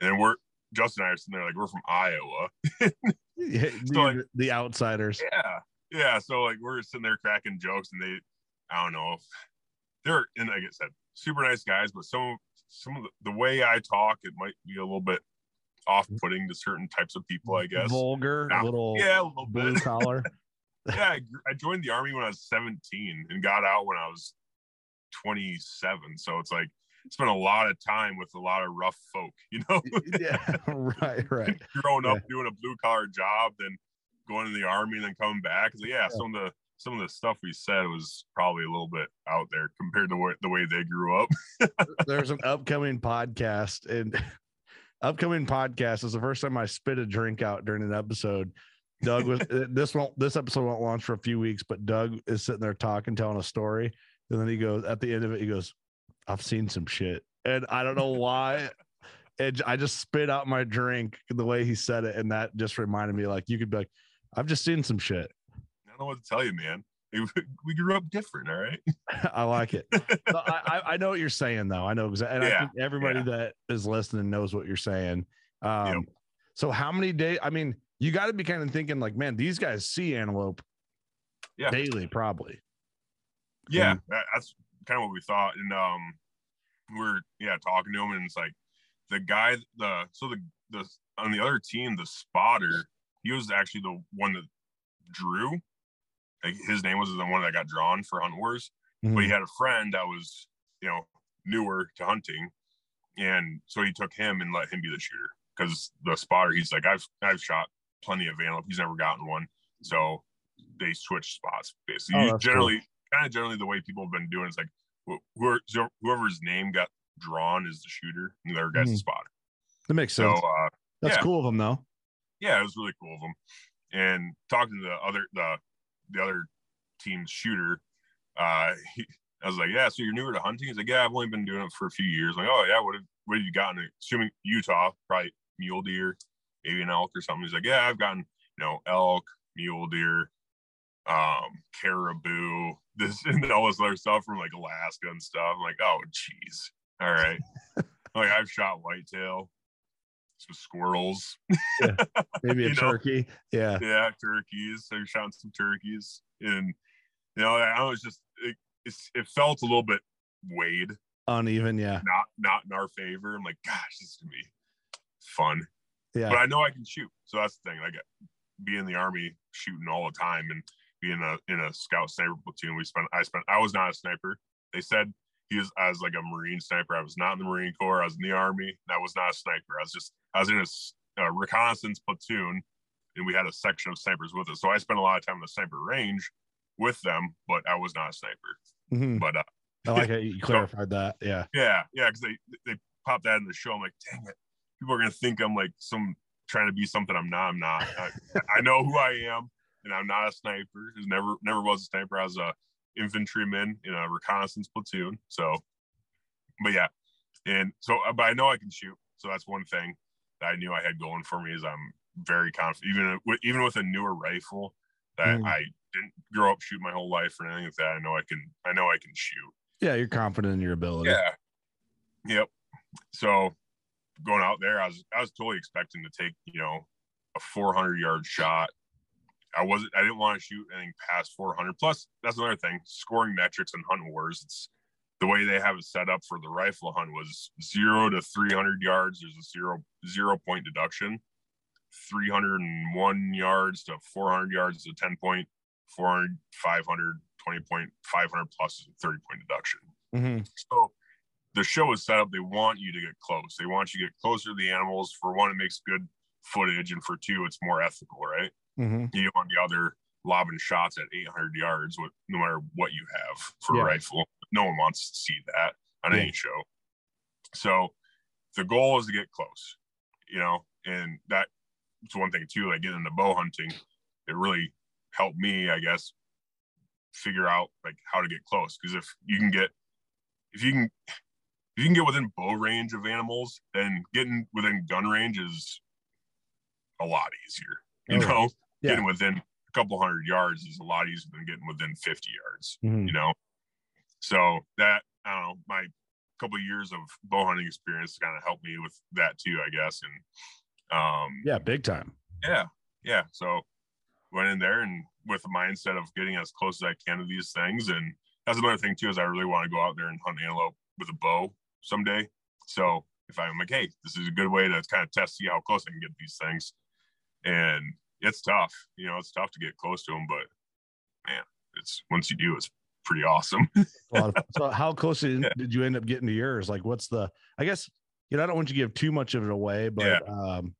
and then we're Justin and I are sitting there like we're from Iowa. Yeah, So, like- the- outsiders. Yeah, yeah. So like we're sitting there cracking jokes, and they, I don't know, if they're and like I said, super nice guys, but some some of the, the way I talk, it might be a little bit off-putting to certain types of people, I guess. Vulgar, Yeah. little Yeah, a little blue bit. collar. yeah, I, I joined the army when I was 17 and got out when I was 27. So it's like spent a lot of time with a lot of rough folk, you know. yeah, right, right. Growing up doing a blue collar job, then going to the army, and then coming back. So yeah, yeah, some of the some of the stuff we said was probably a little bit out there compared to what, the way they grew up. There's an upcoming podcast, and upcoming podcast is the first time I spit a drink out during an episode. Doug was this won't this episode won't launch for a few weeks, but Doug is sitting there talking, telling a story, and then he goes at the end of it, he goes, "I've seen some shit," and I don't know why. And I just spit out my drink the way he said it, and that just reminded me, like you could be like, "I've just seen some shit." I don't know what to tell you, man. We grew up different, all right. I like it. I, I know what you're saying, though. I know exactly, and yeah, I think everybody yeah. that is listening knows what you're saying. Um, yep. So, how many days? I mean, you got to be kind of thinking like, man, these guys see antelope yeah. daily, probably. Yeah, and, that's kind of what we thought, and um, we're yeah talking to him, and it's like the guy, the so the the on the other team, the spotter, he was actually the one that drew. Like his name was the one that got drawn for Hunt Wars, mm-hmm. but he had a friend that was you know newer to hunting, and so he took him and let him be the shooter because the spotter, he's like, I've I've shot plenty of antelope. He's never gotten one, so they switch spots basically. Oh, generally, cool. Kind of generally the way people have been doing is like whoever, whoever's name got drawn is the shooter, and the other guy's mm. the spotter. That makes sense. So, uh, That's yeah. cool of them, though. Yeah, it was really cool of them. And talking to the other the the other team's shooter, uh, he, I was like, "Yeah, so you're newer to hunting?" He's like, "Yeah, I've only been doing it for a few years." I'm like, "Oh yeah, what have what have you gotten?" Assuming Utah, probably mule deer, maybe an elk or something. He's like, "Yeah, I've gotten you know elk, mule deer, um, caribou, this and all this other stuff from like Alaska and stuff." I'm like, "Oh, jeez. all right." like I've shot whitetail, some squirrels, yeah, maybe a turkey. Know? Yeah, yeah, turkeys. I shot some turkeys, and you know, I was just it, it felt a little bit weighed, uneven. Yeah, not not in our favor. I'm like, gosh, this is gonna be fun. Yeah, but I know I can shoot, so that's the thing. Like, be in the army shooting all the time, and be in a in a scout sniper platoon. We spent. I spent. I was not a sniper. They said he was as like a Marine sniper. I was not in the Marine Corps. I was in the Army. I was not a sniper. I was just I was in a, a reconnaissance platoon, and we had a section of snipers with us. So I spent a lot of time in the sniper range with them, but I was not a sniper. Mm-hmm. But uh, I like how you clarified so, that. Yeah, yeah, yeah. Because they they popped that in the show. I'm like, dang it, people are gonna think I'm like some trying to be something I'm not. I'm not. I, I know who I am, and I'm not a sniper. Never never was a sniper. I was a infantryman in a reconnaissance platoon. So, but yeah, and so, uh, but I know I can shoot. So that's one thing that I knew I had going for me is I'm very confident, even with even with a newer rifle that mm. I didn't grow up shooting my whole life or anything like that. I know I can. I know I can shoot. Yeah, you're confident in your ability. Yeah. Yep. So going out there, I was I was totally expecting to take you know a 400 yard shot I wasn't I didn't want to shoot anything past 400. Plus, that's another thing. Scoring metrics in Hunt Wars, it's the way they have it set up for the rifle hunt was zero to 300 yards. There's a zero zero point deduction. 301 yards to 400 yards is a 10 point. 400, 500, 20 point, 500 plus is a 30 point deduction. Mm-hmm. So the show is set up. They want you to get close. They want you to get closer to the animals. For one, it makes good footage, and for two, it's more ethical, right? Mm-hmm. You on the other lobbing shots at 800 yards, with no matter what you have for yeah. a rifle. No one wants to see that on yeah. any show. So the goal is to get close, you know, and that's one thing too. Like getting into bow hunting, it really helped me, I guess, figure out like how to get close. Because if you can get, if you can, if you can get within bow range of animals, then getting within gun range is a lot easier. You oh, know, yeah. getting within a couple hundred yards is a lot easier than getting within 50 yards, mm-hmm. you know? So that, I don't know, my couple of years of bow hunting experience kind of helped me with that too, I guess. And, um, yeah, big time. Yeah. Yeah. So went in there and with the mindset of getting as close as I can to these things. And that's another thing too, is I really want to go out there and hunt antelope with a bow someday. So if I'm like, hey, this is a good way to kind of test, see how close I can get these things. And it's tough. You know, it's tough to get close to them, but man, it's once you do, it's pretty awesome. so how close did, did you end up getting to yours? Like, what's the? I guess you know I don't want you to give too much of it away, but yeah. um,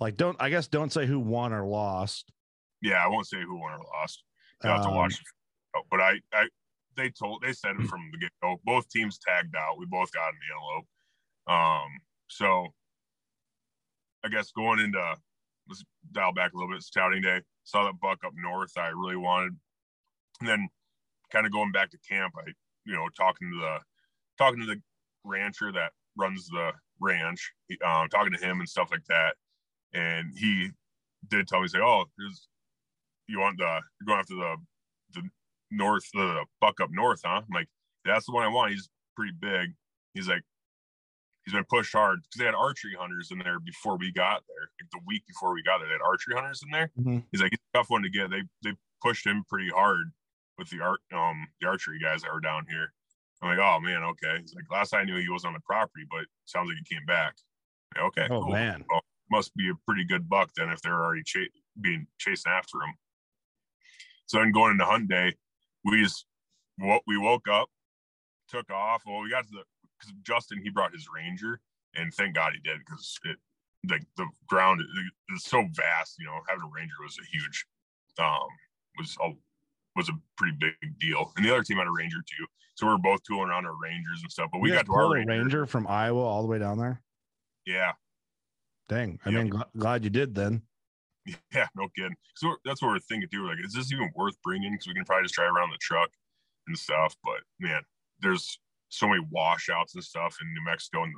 like don't I guess don't say who won or lost. Yeah, I won't say who won or lost. You have um, to watch. But I, I, they told they said it from the get go. Both teams tagged out. We both got in the antelope. Um, so I guess going into let's dial back a little bit. Scouting day, saw that buck up north. I really wanted, and then kind of going back to camp. I, you know, talking to the talking to the rancher that runs the ranch, um, talking to him and stuff like that, and he did tell me say, "Oh, there's you want the you're going after the the north the buck up north, huh?" I'm like, "That's the one I want. He's pretty big." He's like, he's been pushed hard because they had archery hunters in there before we got there. Like the week before we got there, they had archery hunters in there. Mm-hmm. He's like, he's a tough one to get. They they pushed him pretty hard with the art um the archery guys that were down here. I'm like, oh man, okay. He's like, last I knew he was on the property, but sounds like he came back. Like, okay. Oh cool. man. Well, must be a pretty good buck then if they're already ch- being chasing after him. So then going into hunt day, we just what we woke up, took off. Well, we got to the because Justin he brought his Ranger, and thank God he did because it like the ground is so vast. You know, having a Ranger was a huge um was a was a pretty big deal. And the other team had a Ranger too, so we are both tooling around our Rangers and stuff. But we got to our Ranger. Ranger from Iowa all the way down there. Yeah. Dang. I mean, glad you did then. Yeah, no kidding. So that's what we're thinking too. Like, is this even worth bringing? Because we can probably just drive around the truck and stuff. But man, there's so many washouts and stuff in New Mexico and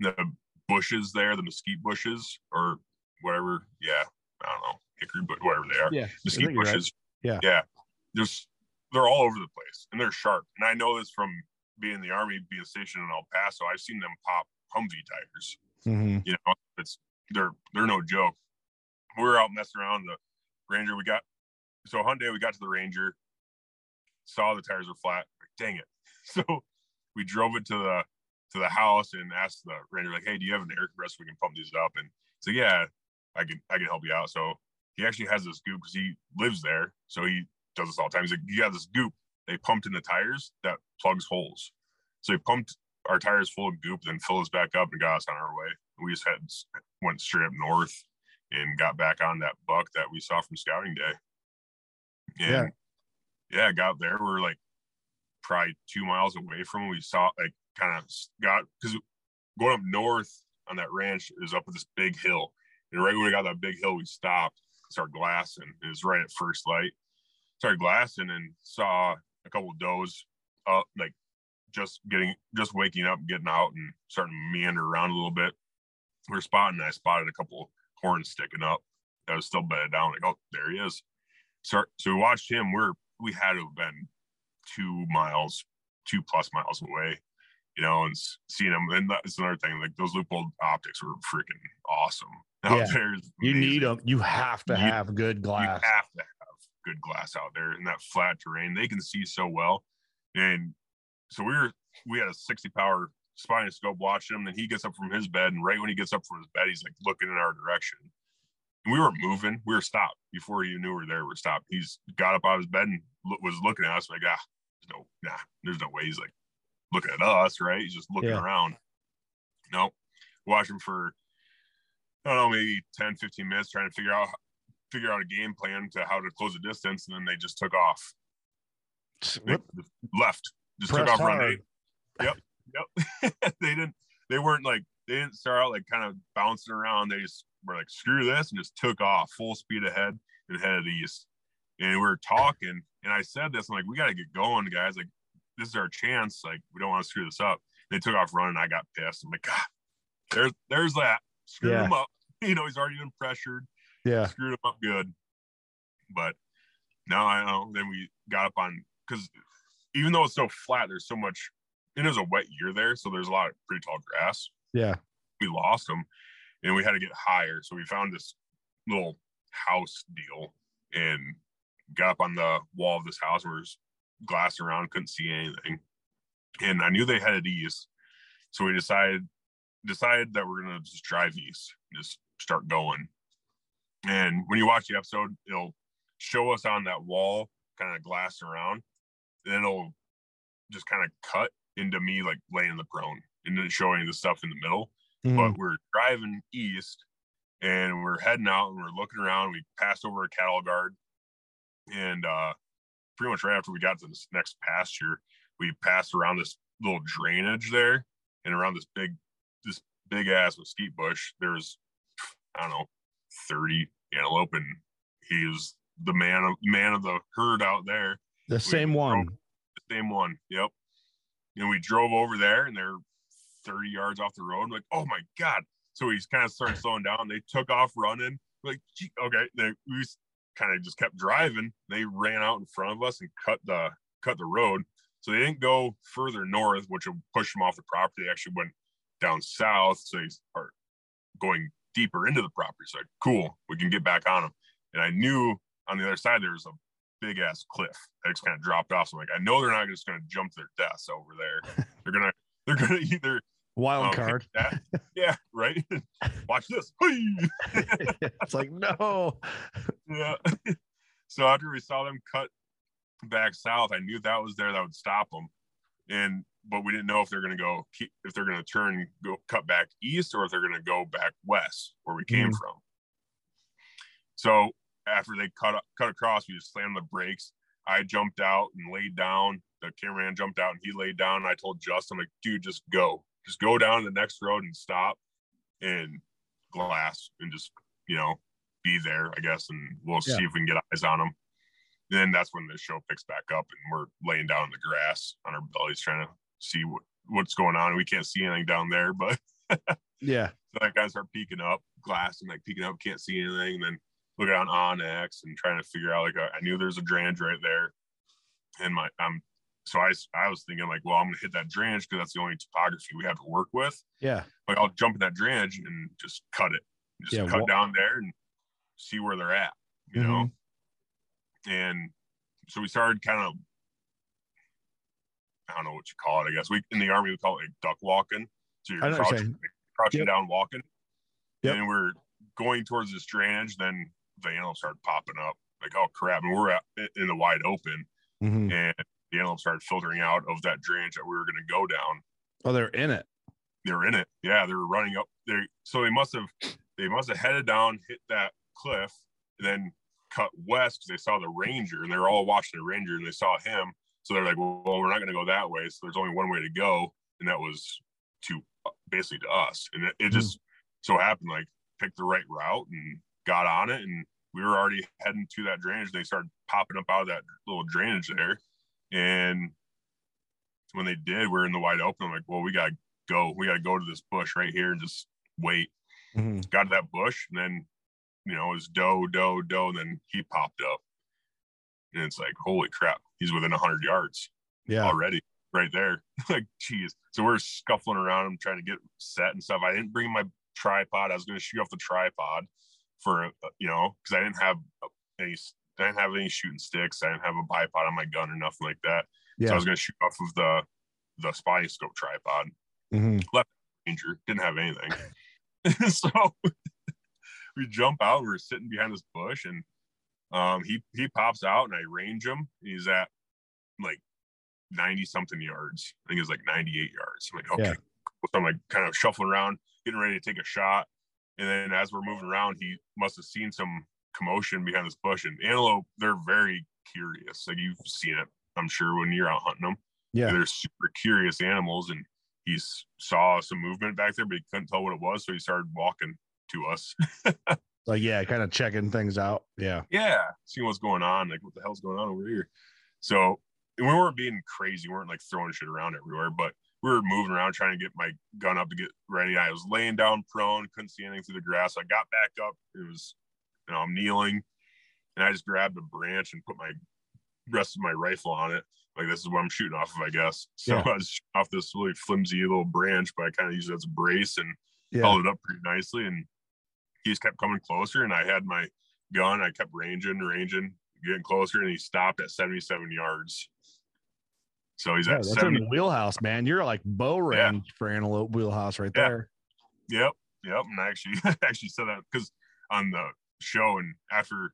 the, the bushes there, the mesquite bushes or whatever. Yeah, I don't know, hickory, but whatever they are. Yeah, mesquite bushes. Right. Yeah, yeah. There's they're all over the place and they're sharp. And I know this from being in the army, being stationed in El Paso. I've seen them pop Humvee tires. Mm-hmm. You know, it's they're they're no joke. We were out messing around the Ranger. We got so hunt day. We got to the Ranger, saw the tires were flat. Like, dang it! So we drove it to the to the house and asked the ranger like, "Hey, do you have an air compressor we can pump these up?" And so yeah, I can I can help you out. So he actually has this goop because he lives there, so he does this all the time. He's like, "You got this goop they pumped in the tires that plugs holes." So he pumped our tires full of goop, then filled us back up and got us on our way. We just had went straight up north and got back on that buck that we saw from scouting day. And yeah, yeah got there. We are like probably two miles away from. We saw like kind of got because going up north on that ranch is up this big hill. And right when we got that big hill, we stopped, started glassing. It was right at first light. Started glassing and saw a couple of does up, like just getting, just waking up, getting out and starting to meander around a little bit. We are spotting, I spotted a couple horns sticking up. I was still bedded down. Like, oh, there he is. So, so we watched him. We're, we had to have been two miles, two plus miles away, you know, and seeing them. And that's another thing. Like those Leupold optics were freaking awesome. Out yeah. there, you need them. You have to you, have good glass. You have to have good glass out there in that flat terrain. They can see so well, and so we were we had a sixty power spotting scope watching him. Then he gets up from his bed, and right when he gets up from his bed, he's like looking in our direction. And we were moving. We were stopped before he knew we were there. We are stopped. He's got up out of his bed and was looking at us like, ah, no, nah, there's no way he's like looking at us, right? He's just looking yeah. around. No, nope. watch him for I don't know, maybe 10, 15 minutes trying to figure out figure out a game plan to how to close the distance, and then they just took off. They left, just Press took off hard. run Yep, yep. they didn't. They weren't like they didn't start out like kind of bouncing around. They just were like, screw this, and just took off full speed ahead and headed east. And we were talking, and I said this, I'm like, we got to get going, guys. Like, this is our chance. Like, we don't want to screw this up. They took off running. I got pissed. I'm like, God, there's there's that. Screw yeah. him up. You know, he's already been pressured. Yeah. Screwed him up good. But now I know. Then we got up on because even though it's so flat, there's so much. It is a wet year there, so there's a lot of pretty tall grass. Yeah. We lost them, and we had to get higher. So we found this little house deal, and got up on the wall of this house where there's glass around, couldn't see anything. And I knew they headed east. So we decided decided that we're gonna just drive east, just start going. And when you watch the episode, it'll show us on that wall, kind of glass around. Then it'll just kind of cut into me like laying the prone and then showing the stuff in the middle. Mhm. But we're driving east and we're heading out and we're looking around. We passed over a cattle guard and uh pretty much right after we got to this next pasture, we passed around this little drainage there and around this big this big ass mesquite bush. There's I don't know, 30 antelope and he was the man of man of the herd out there the same one. the same one. Yep. And we drove over there and they're 30 yards off the road. Like, oh my God. So he's kind of started slowing down. They took off running. Like, okay. They we kind of just kept driving. They ran out in front of us and cut the cut the road. So they didn't go further north, which would push them off the property. They actually went down south. So they are going deeper into the property. So like, cool, we can get back on them. And I knew on the other side there was a big ass cliff that just kind of dropped off. So I'm like, I know they're not just going to jump their deaths over there. they're gonna they're gonna either Wild um, hit card. that- yeah, right. Watch this. it's like no. yeah. so after we saw them cut back south, I knew that was there that would stop them. And but we didn't know if they're going to go keep if they're going to turn go cut back east or if they're going to go back west where we came Mhm. from. So after they cut cut across, we just slammed the brakes. I jumped out and laid down. The cameraman jumped out and he laid down. I told Justin, like, dude, just go, just go down the next road and stop and glass and just you know be there, I guess, and we'll Yeah. see if we can get eyes on them. Then that's when the show picks back up and we're laying down in the grass on our bellies trying to see what, what's going on. We can't see anything down there, but Yeah. so that guys start peeking up, glass and like peeking up, can't see anything. And then look on onX and trying to figure out like I I knew there's a drainage right there, and my um. So I, I was thinking like, well, I'm gonna hit that drainage because that's the only topography we have to work with. Yeah. Like I'll jump in that drainage and just cut it, just Yeah, cut down there and see where they're at, you know. And so we started kind of, I don't know what you call it. I guess we in the army we call it like duck walking. So you're know what you're crouching, crouching Yep. down, walking. Yep. And we're going towards this drainage. Then the antelope started popping up. Like, oh crap! And we're at, in the wide open, Mhm. and the antelope started filtering out of that drainage that we were going to go down. Oh, they're in it. They're in it. Yeah, they were running up there. So they must have they must have headed down, hit that cliff, and then cut west because they saw the ranger and they were all watching the ranger and they saw him. So they're like, well, we're not going to go that way. So there's only one way to go, and that was to basically to us. And it, it hmm. just so happened like picked the right route and got on it, and we were already heading to that drainage. They started popping up out of that little drainage there, and when they did, we are in the wide open. I'm like, well, we gotta go. We gotta go to this bush right here and just wait. Mhm. Got to that bush, and then you know it was doe, doe, doe, and then he popped up, and it's like, holy crap, he's within hundred yards Yeah. already, right there. like, geez. So we're scuffling around him, trying to get set and stuff. I didn't bring my tripod. I was going to shoot off the tripod for uh, you know because I didn't have any. I didn't have any shooting sticks. I didn't have a bipod on my gun or nothing like that. So I was going to shoot off of the the spotting scope tripod. Mhm. Ranger didn't have anything. so we jump out. We're sitting behind this bush, and um, he he pops out, and I range him. He's at like ninety something yards. I think it's like ninety eight yards. I'm like, okay. Yeah. So I'm like kind of shuffling around, getting ready to take a shot. And then as we're moving around, he must have seen some commotion behind this bush. And antelope, they're very curious. Like you've seen it, I'm sure, when you're out hunting them Yeah. they're super curious animals and he saw some movement back there but he couldn't tell what it was so he started walking to us Like yeah, kind of checking things out. Yeah. yeah seeing what's going on like what the hell's going on over here so we weren't being crazy we weren't like throwing shit around everywhere but we were moving around trying to get my gun up to get ready i was laying down prone couldn't see anything through the grass i got back up it was you know i'm kneeling and i just grabbed a branch and put my rest of my rifle on it like this is what i'm shooting off of i guess so Yeah. i was off this really flimsy little branch but i kind of used it as a brace and Yeah. held it up pretty nicely and he just kept coming closer and i had my gun i kept ranging ranging getting closer and he stopped at 77 yards so he's Yeah, at that's 70 in the wheelhouse, man. You're like bow Yeah. range for antelope wheelhouse right Yeah. there. Yep, yep. And I actually I actually said that because on the show and after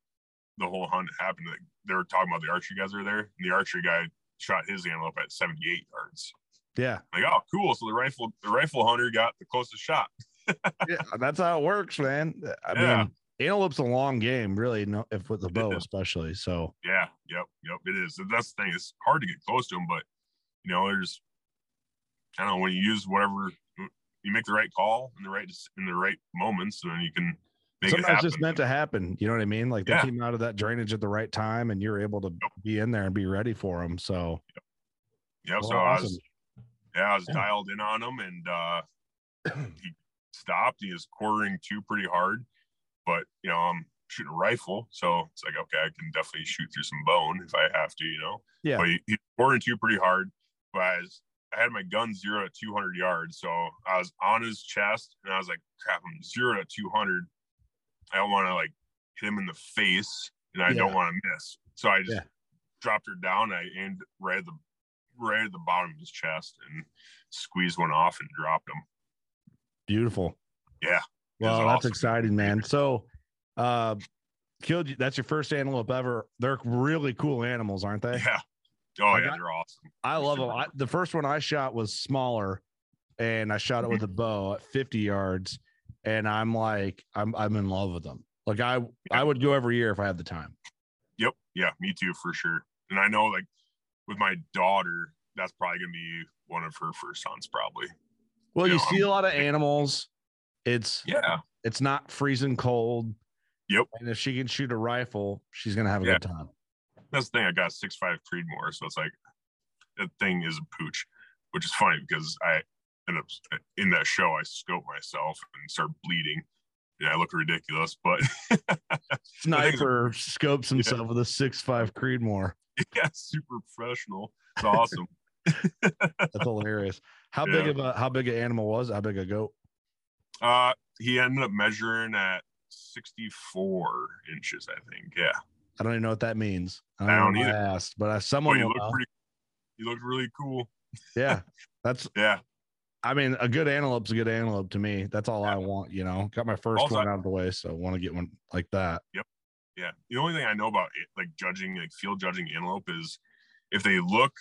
the whole hunt happened, they were talking about the archery guys are there, and the archery guy shot his antelope at 78 yards. Yeah. Like, oh, cool. So the rifle, the rifle hunter got the closest shot. yeah, that's how it works, man. I yeah. mean, antelope's a long game, really. No, if with the bow, especially. So yeah, yep, yep, it is. That's the thing. It's hard to get close to them, but you know, there's, I don't know, when you use whatever, you make the right call in the right in the right moments, and then you can make Sometimes it happen. just meant to happen. You know what I mean? Like they yeah. came out of that drainage at the right time, and you're able to yep. be in there and be ready for them. So, yep. Yeah. Well, so awesome. I was, yeah, I was dialed in on him, and uh, he stopped. He was quartering to pretty hard, but you know, I'm shooting a rifle, so it's like okay, I can definitely shoot through some bone if I have to, you know. Yeah. But he, he quartering to pretty hard, but I, was, I had my gun zero to 200 yards, so I was on his chest, and I was like, crap, I'm zero to 200. I don't want to like hit him in the face, and I yeah. don't want to miss. So I just yeah. dropped her down. I aimed right at the right at the bottom of his chest and squeezed one off and dropped him. Beautiful. Yeah. Well, that's awesome. exciting, man. So, uh, killed you. That's your first antelope ever. They're really cool animals, aren't they? Yeah. Oh I yeah, got, they're awesome. I love them. I, the first one I shot was smaller, and I shot it with a bow at 50 yards, and I'm like, I'm I'm in love with them. Like I I would go every year if I had the time. Yep. Yeah, me too for sure. And I know like with my daughter, that's probably gonna be one of her first hunts, probably. Well, you, you know, see I'm, a lot of animals. It's yeah, it's not freezing cold. Yep. And if she can shoot a rifle, she's gonna have a yeah. good time. That's the thing. I got six five Creedmoor, so it's like that thing is a pooch, which is funny because I up in that show. I scope myself and start bleeding. Yeah, I look ridiculous, but sniper scopes himself yeah. with a six five Creedmoor. Yeah, super professional. It's awesome. That's hilarious. How yeah. big of a how big an animal was? How big a goat? Uh, he ended up measuring at 64 inches, I think. Yeah. I don't even know what that means. I don't, I don't either. I asked, but I, someone well, he looked pretty. He looked really cool. Yeah, that's yeah. I mean, a good antelope's a good antelope to me. That's all yeah. I want. You know, got my first also, one out of the way, so want to get one like that. Yep. Yeah. The only thing I know about it, like judging, like field judging antelope is if they look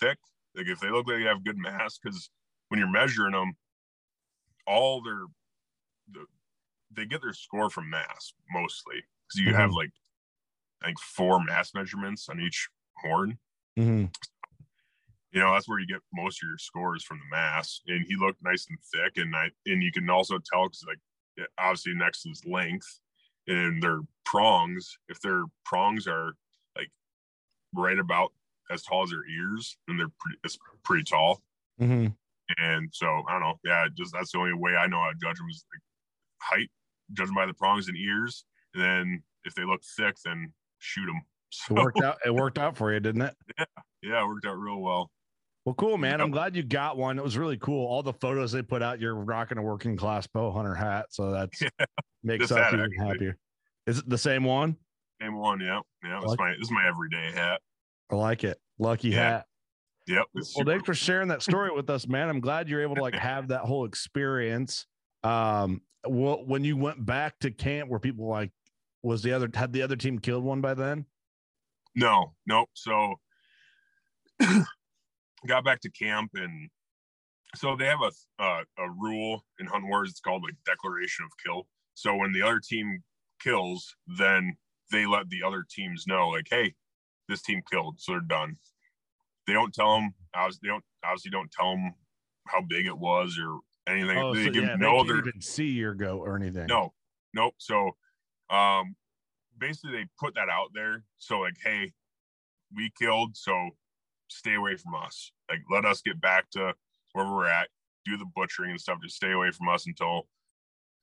thick, like if they look like they have good mass, because when you're measuring them, all their the, they get their score from mass mostly because you mm-hmm. have like I think four mass measurements on each horn. Mm-hmm. You know that's where you get most of your scores from the mass, and he looked nice and thick, and I and you can also tell because like obviously next to his length and their prongs, if their prongs are like right about as tall as their ears, then they're pretty it's pretty tall. Mm-hmm. And so I don't know. Yeah, just that's the only way I know how to judge them is like height, judge them by the prongs and ears. And then if they look thick, then shoot them. So, it worked out. It worked out for you, didn't it? Yeah, yeah, it worked out real well. Well, cool, man. I'm glad you got one. It was really cool. All the photos they put out, you're rocking a working class bow hunter hat, so that's yeah, makes us even actually. happier. Is it the same one? Same one, yeah, yeah. It's like, my this is my everyday hat. I like it. Lucky yeah. hat. Yep. Well, thanks for sharing that story with us, man. I'm glad you're able to like have that whole experience. Um, well, when you went back to camp, where people like was the other had the other team killed one by then? No, nope. So got back to camp and so they have a uh, a rule in hunt wars. It's called like declaration of kill. So when the other team kills, then they let the other teams know, like, hey, this team killed, so they're done they don't tell them. Obviously, they don't obviously don't tell them how big it was or anything. Oh, they so, give yeah, no they other even see your go or anything. No, nope. So, um, basically they put that out there. So like, hey, we killed, so stay away from us. Like, let us get back to where we're at, do the butchering and stuff. Just stay away from us until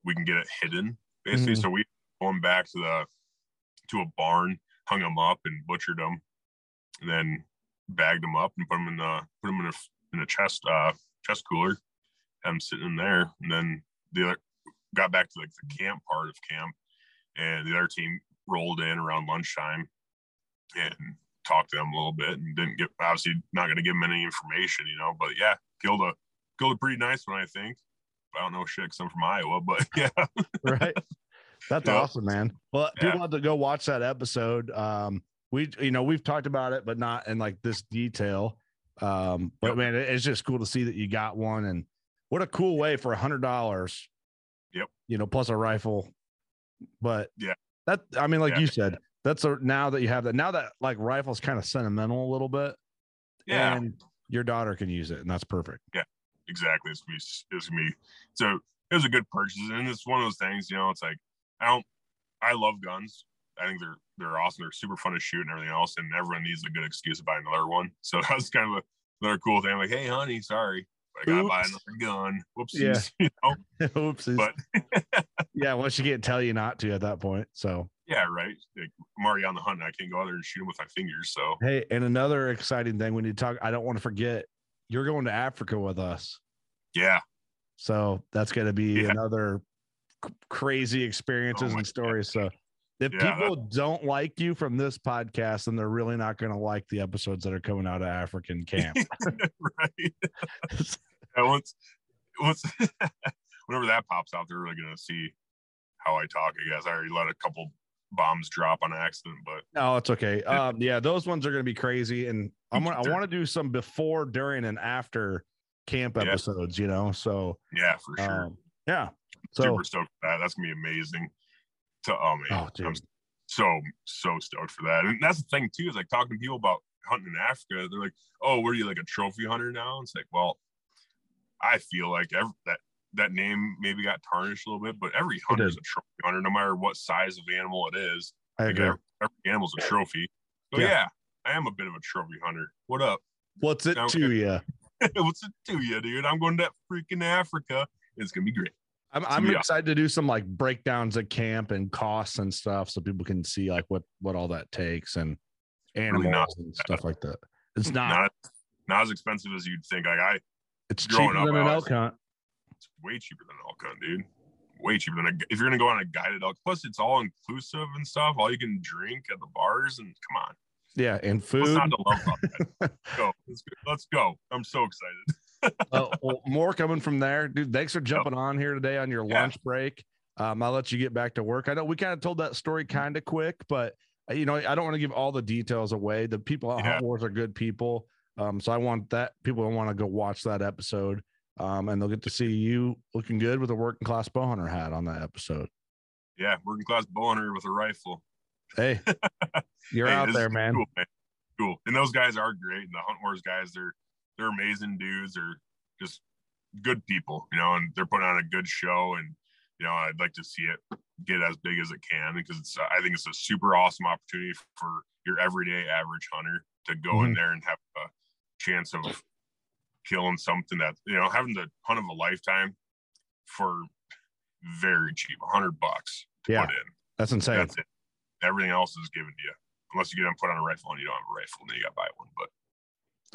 we can get it hidden. Basically, mm-hmm. so we going back to the to a barn, hung them up and butchered them, and then bagged them up and put them in the put them in a in a chest uh chest cooler. I'm sitting in there, and then the other got back to like the camp part of camp, and the other team rolled in around lunchtime and talked to them a little bit, and didn't get obviously not going to give them any information, you know. But yeah, killed a killed a pretty nice one, I think. I don't know shit because I'm from Iowa, but yeah, right. That's awesome, man. Well, people have to go watch that episode. Um, we you know we've talked about it, but not in like this detail. Um, but Yep. man, it- it's just cool to see that you got one, and what a cool way for a hundred dollars. Yep. You know, plus a rifle. But Yeah. that I mean, like Yeah. you said, that's a now that you have that now that like rifle's kind of sentimental a little bit. Yeah, and your daughter can use it, and that's perfect. Yeah exactly. It's gonna be it's gonna be so it was a good purchase, and it's one of those things. You know, it's like I don't. I love guns. I think they're they're awesome. They're super fun to shoot and everything else, and everyone needs a good excuse to buy another one. So that's kind of a, another cool thing. like, hey, honey, sorry, but I gotta buy another gun. Whoopsies. You know? Oopsies. But yeah, once you can't tell you not to at that point. So yeah, right. Like, on the hunt. And I can't go out there and shoot him with my fingers. So Hey, and another exciting thing we need to talk. I don't want to forget. You're going to Africa with us, yeah, so that's going to be Yeah. another c- crazy experiences Oh and stories. So, if Yeah, people don't like you from this podcast, then they're really not going to like the episodes that are coming out of African camp. right. Yeah, once once whenever that pops out, they're really gonna see how I talk. I guess I already let a couple bombs drop on accident, but no, it's okay. Um, yeah, those ones are going to be crazy, and I'm gonna, I want to do some before, during, and after camp Yeah. episodes. You know, so yeah, for sure. um, yeah. So Super stoked for that. That's gonna be amazing. To oh man, Oh, I'm so so stoked for that. And that's the thing too is like talking to people about hunting in Africa. They're like, "Oh, are you like a trophy hunter now?" And It's like, well, I feel like every, that that name maybe got tarnished a little bit, but every hunter is a trophy hunter, no matter what size of animal it is. I agree. every, every animal's a trophy. So Yeah. yeah. I am a bit of a trophy hunter. What up? What's it Okay. to you? What's it to you, dude? I'm going to freaking Africa. It's gonna be great. I'm I'm excited to do some like breakdowns at camp and costs and stuff, so people can see like what what all that takes and animals really and stuff like that. It's not. Not not as expensive as you'd think. Like I, it's growing cheaper up, than an elk hunt. It's way cheaper than an elk hunt, dude. Way cheaper than a, if you're gonna go on a guided elk. Plus, it's all inclusive and stuff. All you can drink at the bars and come on, Yeah, and food. not to love about that? go, let's go. Let's go. I'm so excited. uh, well, more coming from there, dude. Thanks for jumping on here today on your Yeah. lunch break. Um, I'll let you get back to work. I know we kind of told that story kind of quick, but uh, you know, I don't want to give all the details away. The people at Yeah. Hunt Wars are good people. Um, so I want that people want to go watch that episode. Um, and they'll get to see you looking good with a working class bow hunter hat on that episode. Yeah, working class bow hunter with a rifle. Hey, you're Hey, out there, man. Cool, man. Cool. And those guys are great. And the Hunt Wars guys, they're they're amazing dudes. They're just good people, you know, and they're putting on a good show. And you know, I'd like to see it get as big as it can because it's I think it's a super awesome opportunity for your everyday average hunter to go in Mhm. there and have a chance of killing something that you know having the hunt of a lifetime for very cheap, a hundred bucks to Yeah. put in. That's insane. That's it. Everything else is given to you. Unless you get them put on a rifle and you don't have a rifle, then you got to buy one. But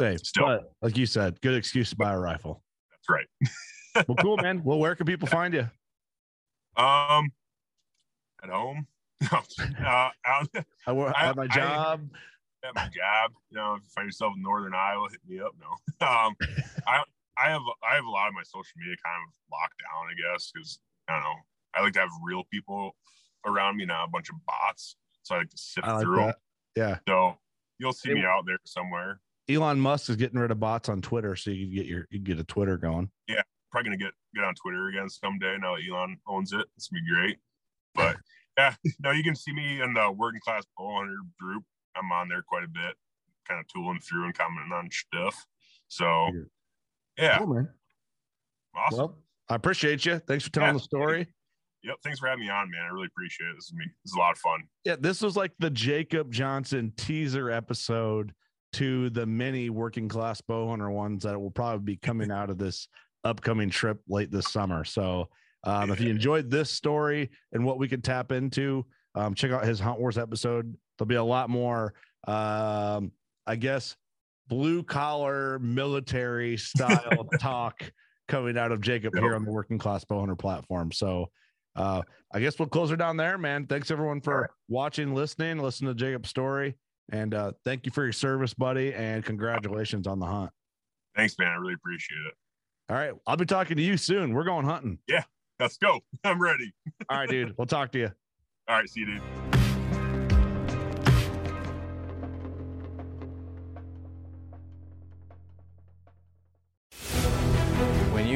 Hey, Still. but like you said, good excuse to buy a rifle. that's right. Well, cool, man. Well, where can people find you? Um, at home, uh, out I work I- at my I- job. at my job. You know, if you find yourself in Northern Iowa, hit me up. No, um, I I have I have a lot of my social media kind of locked down. I guess because I don't know. I like to have real people around me, not a bunch of bots. So I like to sift I like through 'em. that. Yeah. So you'll see Hey, me out there somewhere. Elon Musk is getting rid of bots on Twitter, so you can get your you can get a Twitter going. Yeah, probably gonna get get on Twitter again someday. Now that Elon owns it, it's gonna be great. But yeah, no, you can see me in the working class bow hunter group. I'm on there quite a bit, kind of tooling through and commenting on stuff. So yeah, Cool, man. awesome. Well, I appreciate you. Thanks for telling Yeah. the story. yep, thanks for having me on, man. I really appreciate it. This is me. This is a lot of fun. Yeah, this was like the Jacob Johnson teaser episode to the many working class bow hunter ones that will probably be coming out of this upcoming trip late this summer. So, um, if you enjoyed this story and what we could tap into, um, check out his Hunt Wars episode. There'll be a lot more, um, I guess, blue collar military style talk coming out of Jacob here on the Working Class Bow Hunter platform. So, uh, I guess we'll close her down there, man. Thanks everyone for right. watching, listening, listening to Jacob's story. And uh, thank you for your service, buddy. And congratulations on the hunt. Thanks, man. I really appreciate it. All right. I'll be talking to you soon. We're going hunting. Yeah, let's go. I'm ready. All right, dude. We'll talk to you. All right, see you, dude.